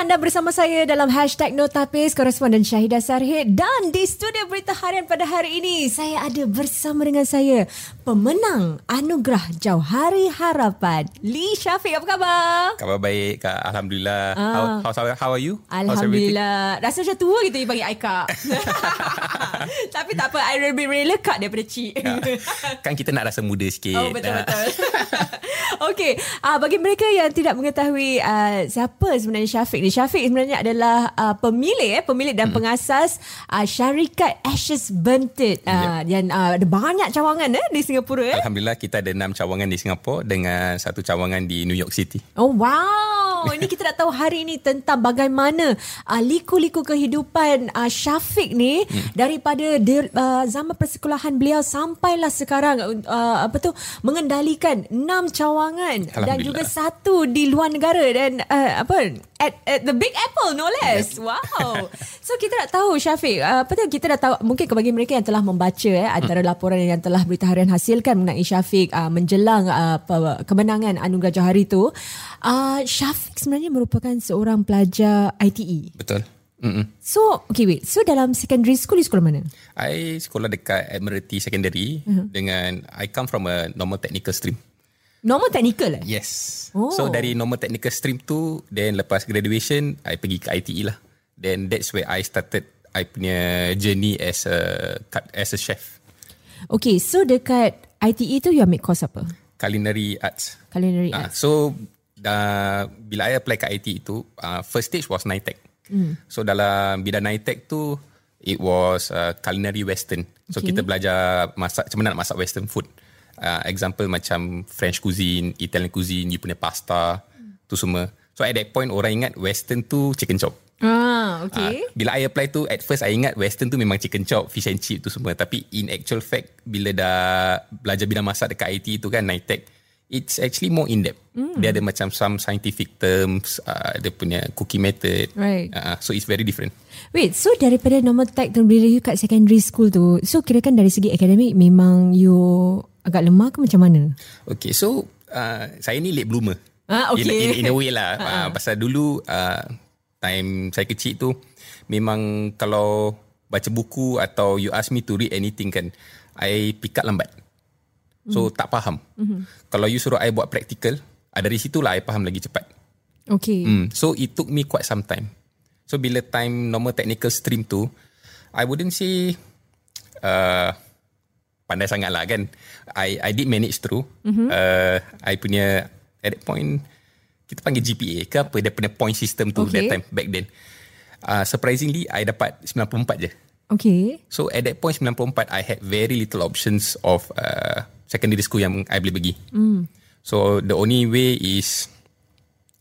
anda bersama saya dalam hashtag Notapis koresponden Syahidah Sarhid dan di studio berita harian pada hari ini saya ada bersama dengan saya pemenang anugerah Jauhari Harapan Lee Syafiq apa khabar? Khabar baik Kak Alhamdulillah Ah. how, how, how, are you? Alhamdulillah Rasa macam tua gitu you panggil I Kak Tapi tak apa I lebih really lekat daripada Cik everything? kan kita nak rasa muda sikit Oh betul Ah. betul. Okey, uh, bagi mereka yang tidak mengetahui uh, siapa sebenarnya Syafiq ni. Syafiq sebenarnya adalah uh, pemilik eh, pemilik dan pengasas uh, syarikat Ashes Bunted uh, yang uh, ada banyak cawangan eh di Singapura eh. Alhamdulillah kita ada enam cawangan di Singapura dengan satu cawangan di New York City. Oh wow, ini kita nak tahu hari ini tentang bagaimana uh, liku-liku kehidupan uh, Syafiq ni hmm. daripada di, uh, zaman persekolahan beliau sampailah sekarang uh, apa tu mengendalikan enam cawangan dan juga satu di luar negara dan uh, apa at, at the Big Apple no less. Wow. So kita nak tahu Syafiq, uh, apa tu kita dah tahu mungkin bagi mereka yang telah membaca eh antara laporan yang telah berita harian hasilkan mengenai Syafiq uh, menjelang uh, kemenangan Anugerah Johari tu, uh, Syafiq sebenarnya merupakan seorang pelajar ITE. Betul Mm-mm. So, okay wait. So dalam secondary school, di sekolah mana? I sekolah dekat Admiralty Secondary uh-huh. dengan I come from a normal technical stream Normal technical eh? Yes Oh. So dari normal technical stream tu Then lepas graduation I pergi ke ITE lah Then that's where I started I punya journey as a as a chef Okay, so dekat ITE tu you ambil course apa? Culinary arts Culinary Ah, arts. so dah bila I apply kat IT itu, uh, first stage was NITEC. Mm. So dalam bidang NITEC tu it was uh, culinary western. So Okay. kita belajar masak macam mana nak masak western food. Uh, example macam French cuisine, Italian cuisine, you punya pasta, tu semua. So at that point orang ingat western tu chicken chop. Ah, Ah, okay. bila I apply tu At first I ingat Western tu memang chicken chop Fish and chip tu semua Tapi in actual fact Bila dah Belajar bidang masak dekat IT tu kan NITEC It's actually more in depth mm. Dia ada macam Some scientific terms uh, Dia punya cooking method Right. uh, So it's very different Wait, so daripada normal tech tu bila you kat secondary school tu, so kira kan dari segi akademik memang you agak lemah ke macam mana? Okay so uh, Saya ni late bloomer Ah, okay. in, in, in a way lah uh, Pasal dulu uh, Time saya kecil tu Memang kalau Baca buku Atau you ask me to read anything kan I pick up lambat So tak faham mm-hmm. Kalau you suruh I buat practical ah, Dari situlah I faham lagi cepat Okay. mm. So it took me quite some time So bila time normal technical stream tu I wouldn't say uh, Pandai sangat lah kan I I did manage through mm-hmm. uh, I punya At that point Kita panggil GPA ke apa Dia punya point system tu Okay. That time back then uh, Surprisingly I dapat 94 je Okay. So at that point 94 I had very little options Of uh, Secondary school yang I boleh pergi mm. So the only way is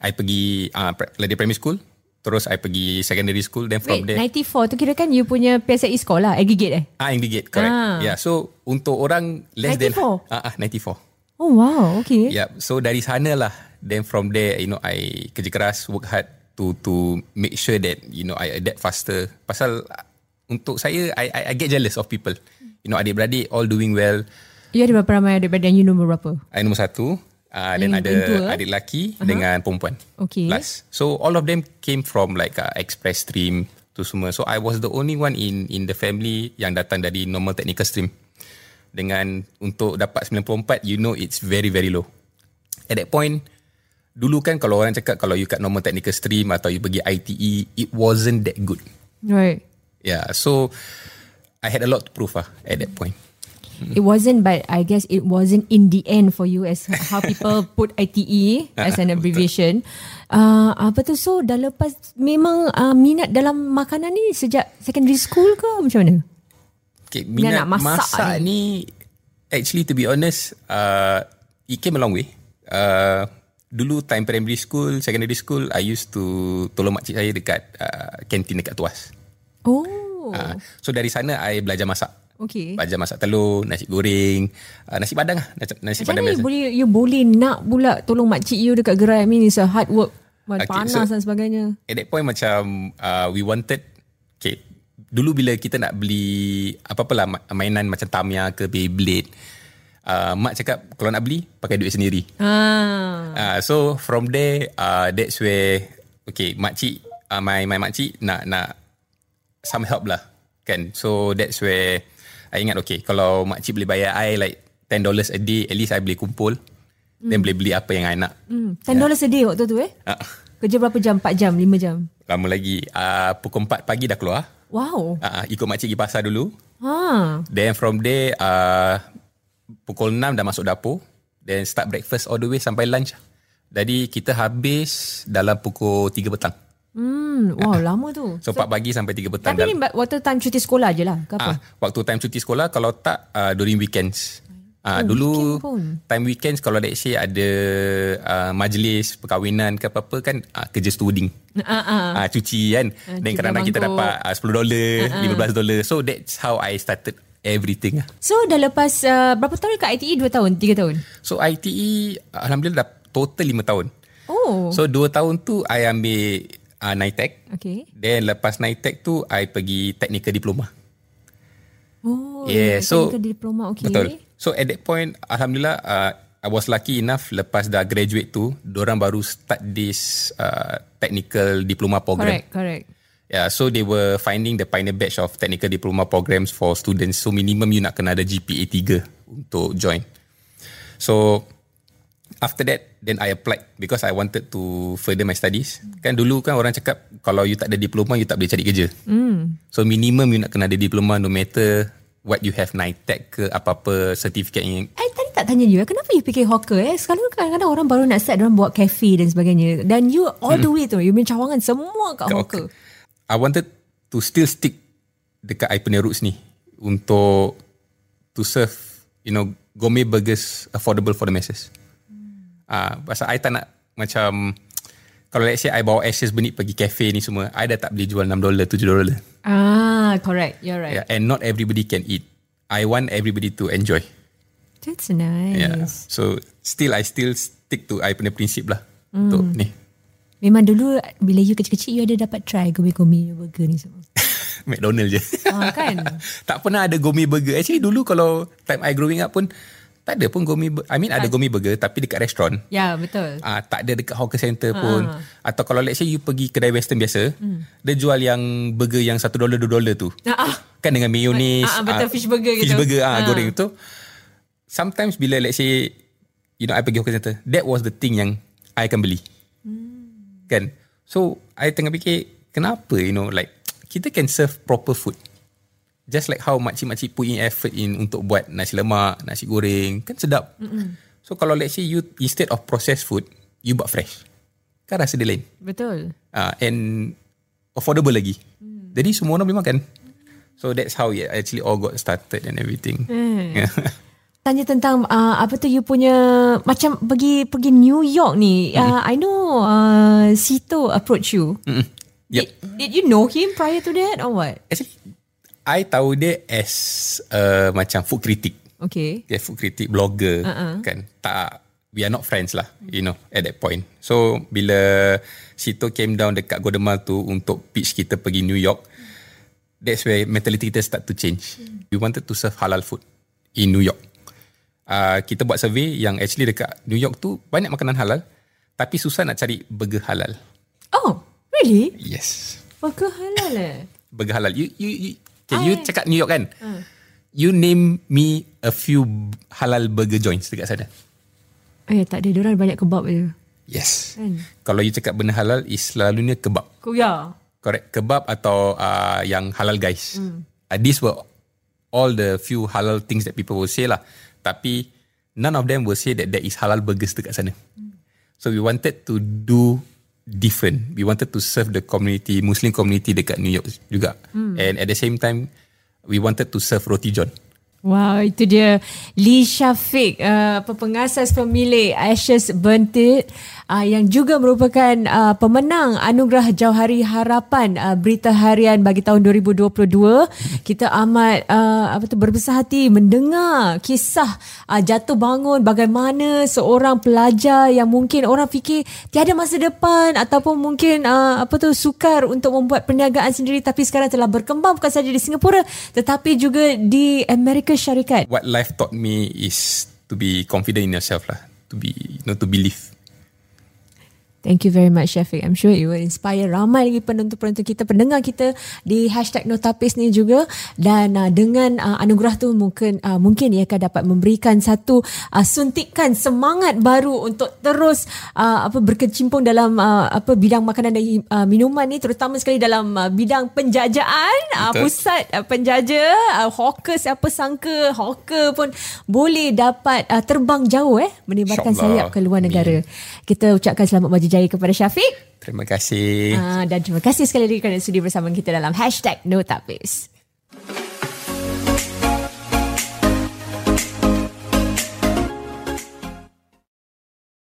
I pergi uh, Dari primary school Terus I pergi secondary school Then from Wait, there 94 tu kira kan you punya PSLE score lah, aggregate eh? Ah, Aggregate, correct. Ah. Yeah, so untuk orang less 94? than ah, ah 94. Oh wow, okay. Yeah, so dari sana lah. Then from there, you know, I kerja keras, work hard to to make sure that you know I adapt faster. Pasal ah, untuk saya, I I, I get jealous of people. You know, adik-beradik all doing well. You ada berapa ramai adik dan you nombor berapa? I nombor satu. Uh, then ada tua? adik lelaki uh-huh. dengan perempuan. Okay. Last. So all of them came from like uh, express stream tu semua. So I was the only one in in the family yang datang dari normal technical stream. Dengan untuk dapat 94, you know it's very very low. At that point, dulu kan kalau orang cakap kalau you kat normal technical stream atau you pergi ITE, it wasn't that good. Right. Yeah, so I had a lot to prove ah at that point. It wasn't but I guess it wasn't in the end for you as how people put ITE as an abbreviation. Uh, apa tu so dah lepas memang uh, minat dalam makanan ni sejak secondary school ke macam mana? Okay, Minat minat nak masak masak, ni actually to be honest uh, it came a long way. Uh, dulu time primary school, secondary school I used to tolong makcik saya dekat uh, kantin dekat Tuas. Oh. Uh, so dari sana I belajar masak. Okay. Belajar masak telur, nasi goreng, uh, nasi padang lah. Nasi, nasi Macam padang biasa. boleh you boleh nak pula tolong makcik you dekat gerai I mean it's a hard work. Okay, panas so- dan sebagainya. At that point macam uh, we wanted okay, dulu bila kita nak beli apa-apa lah ma- mainan macam Tamiya ke Beyblade uh, mak cakap kalau nak beli pakai duit sendiri. Ah. Uh, so from there uh, that's where okay, makcik, uh, my my makcik nak nak some help lah, kan. So that's where I ingat okay, kalau makcik boleh bayar I like $10 a day, at least I boleh kumpul. Then boleh beli apa yang I nak. Hmm, $10 yeah. a day waktu tu eh? Uh, Kerja berapa jam? 4 jam? 5 jam? lama lagi. Uh, pukul 4 pagi dah keluar. Wow. Uh, ikut makcik pergi pasar dulu. Ha. Then from there, uh, pukul 6 dah masuk dapur. Then start breakfast all the way sampai lunch. Jadi kita habis dalam pukul 3 petang. Hmm, wow, lama tu. So, 4 pagi sampai 3 petang. Tapi ni waktu time cuti sekolah je lah. Ke apa? Ah, waktu time cuti sekolah kalau tak uh, during weekends. Ah, Oh, dulu weekend pun. time weekends kalau let's say ada uh, majlis perkahwinan ke apa-apa kan uh, kerja stewarding. Ah, ah. Ah, cuci kan. Ah, Dan kadang-kadang kita dapat uh, 10 dolar, uh 15 dolar. So that's how I started everything. lah. So dah lepas uh, berapa tahun dekat ITE? 2 tahun? 3 tahun? So ITE alhamdulillah dah total 5 tahun. Oh. So 2 tahun tu I ambil uh, NITEC. okay. Then lepas NITEC tu I pergi technical diploma. Oh, Yeah, so- technical diploma. Okay. Betul. So at that point alhamdulillah uh, I was lucky enough lepas dah graduate tu, orang baru start this uh, technical diploma program. Correct, correct. Yeah, so they were finding the pioneer batch of technical diploma programs for students. So minimum you nak kena ada GPA 3 untuk join. So after that then I applied because I wanted to further my studies. Kan dulu kan orang cakap kalau you tak ada diploma you tak boleh cari kerja. Hmm. So minimum you nak kena ada diploma no matter what you have NITEC ke apa-apa certificate yang I tadi tak tanya you, kenapa you fikir hawker eh? Sekarang kadang-kadang orang baru nak start, orang buat cafe dan sebagainya. Dan you all the way tu, you main cawangan semua kat Kat hawker. I wanted to still stick dekat I punya roots ni untuk to serve you know gourmet burgers affordable for the masses. Ah, uh, pasal I tak nak macam kalau let's say I bawa ashes benik pergi cafe ni semua, I dah tak boleh jual 6 dolar, 7 dolar. Ah, correct. You're right. Yeah, and not everybody can eat. I want everybody to enjoy. That's nice. Yeah. So still I still stick to I punya prinsip lah untuk ni. Memang dulu bila you kecil-kecil you ada dapat try gourmet-gourmet burger ni semua. McDonald je. Ah, kan? tak pernah ada gourmet burger. Actually dulu kalau time I growing up pun tak ada pun burger. I mean ada gourmet burger tapi dekat restoran. ya, betul. Ah, tak ada dekat hawker center pun. Atau kalau let's say you pergi kedai western biasa, dia jual yang burger yang 1 dolar 2 dolar tu. Ah, ah. Kan dengan mayonnaise. Ah, ah, betul, fish burger Fish gitu. burger ah, Ah. goreng tu. Sometimes bila let's say you know I pergi hawker center, that was the thing yang I akan beli. Kan? So I tengah fikir kenapa you know like kita can serve proper food. Just like how makcik-makcik put in effort in untuk buat nasi lemak, nasi goreng, kan sedap. Mm-mm. So kalau let's say you instead of processed food, you buat fresh. Kan rasa dia lain. Betul. Uh, and affordable lagi. Mm. Jadi semua orang boleh makan. So that's how it actually all got started and everything. Yeah. Tanya tentang uh, apa tu you punya macam pergi pergi New York ni. Uh, I know uh, Sito approach you. Mm-mm. Yep. Did, did you know him prior to that or what? Actually, I tahu dia as uh, macam food critic. Okay. Dia food critic blogger uh-uh. kan. Tak we are not friends lah, you know, at that point. So bila Sito came down dekat Golden Mile tu untuk pitch kita pergi New York, that's where mentality kita start to change. We wanted to serve halal food in New York. Uh, kita buat survey yang actually dekat New York tu banyak makanan halal tapi susah nak cari burger halal. Oh, really? Yes. Burger halal eh? Burger halal. You you, you okay, you I- cakap New York kan? You name me a few halal burger joints dekat sana. Eh, tak ada. Diorang banyak kebab je. Yes. Kan? Kalau you cakap benda halal is selalunya kebab. Kuya. Correct. Kebab atau uh, yang halal guys. Mm. Uh, these were all the few halal things that people will say lah. Tapi none of them will say that there is halal burgers dekat sana. Mm. So we wanted to do different. We wanted to serve the community, Muslim community dekat New York juga. Mm. And at the same time, we wanted to serve roti john. Wow, itu dia Lee Syafiq, uh, pengasas pemilik Ashes Bentit uh, yang juga merupakan uh, pemenang Anugerah Jauhari Harapan uh, Berita Harian bagi tahun 2022. Kita amat uh, apa tu berbesar hati mendengar kisah uh, jatuh bangun bagaimana seorang pelajar yang mungkin orang fikir tiada masa depan ataupun mungkin uh, apa tu sukar untuk membuat perniagaan sendiri tapi sekarang telah berkembang bukan saja di Singapura tetapi juga di Amerika Syarikat. What life taught me is to be confident in yourself lah. To be, you know, to believe. Thank you very much Syafiq. I'm sure it will inspire ramai lagi penonton-penonton kita, pendengar kita di hashtag Notapis ni juga. Dan uh, dengan uh, anugerah tu mungkin uh, mungkin ia akan dapat memberikan satu uh, suntikan semangat baru untuk terus uh, apa berkecimpung dalam uh, apa bidang makanan dan uh, minuman ni terutama sekali dalam uh, bidang penjajaan uh, pusat uh, penjaja uh, hawker siapa sangka hawker pun boleh dapat uh, terbang jauh eh menebarkan sayap ke luar negara. Kita ucapkan selamat maju jaya kepada Syafiq. Terima kasih. Uh, dan terima kasih sekali lagi kerana sudi bersama kita dalam hashtag No Tapis.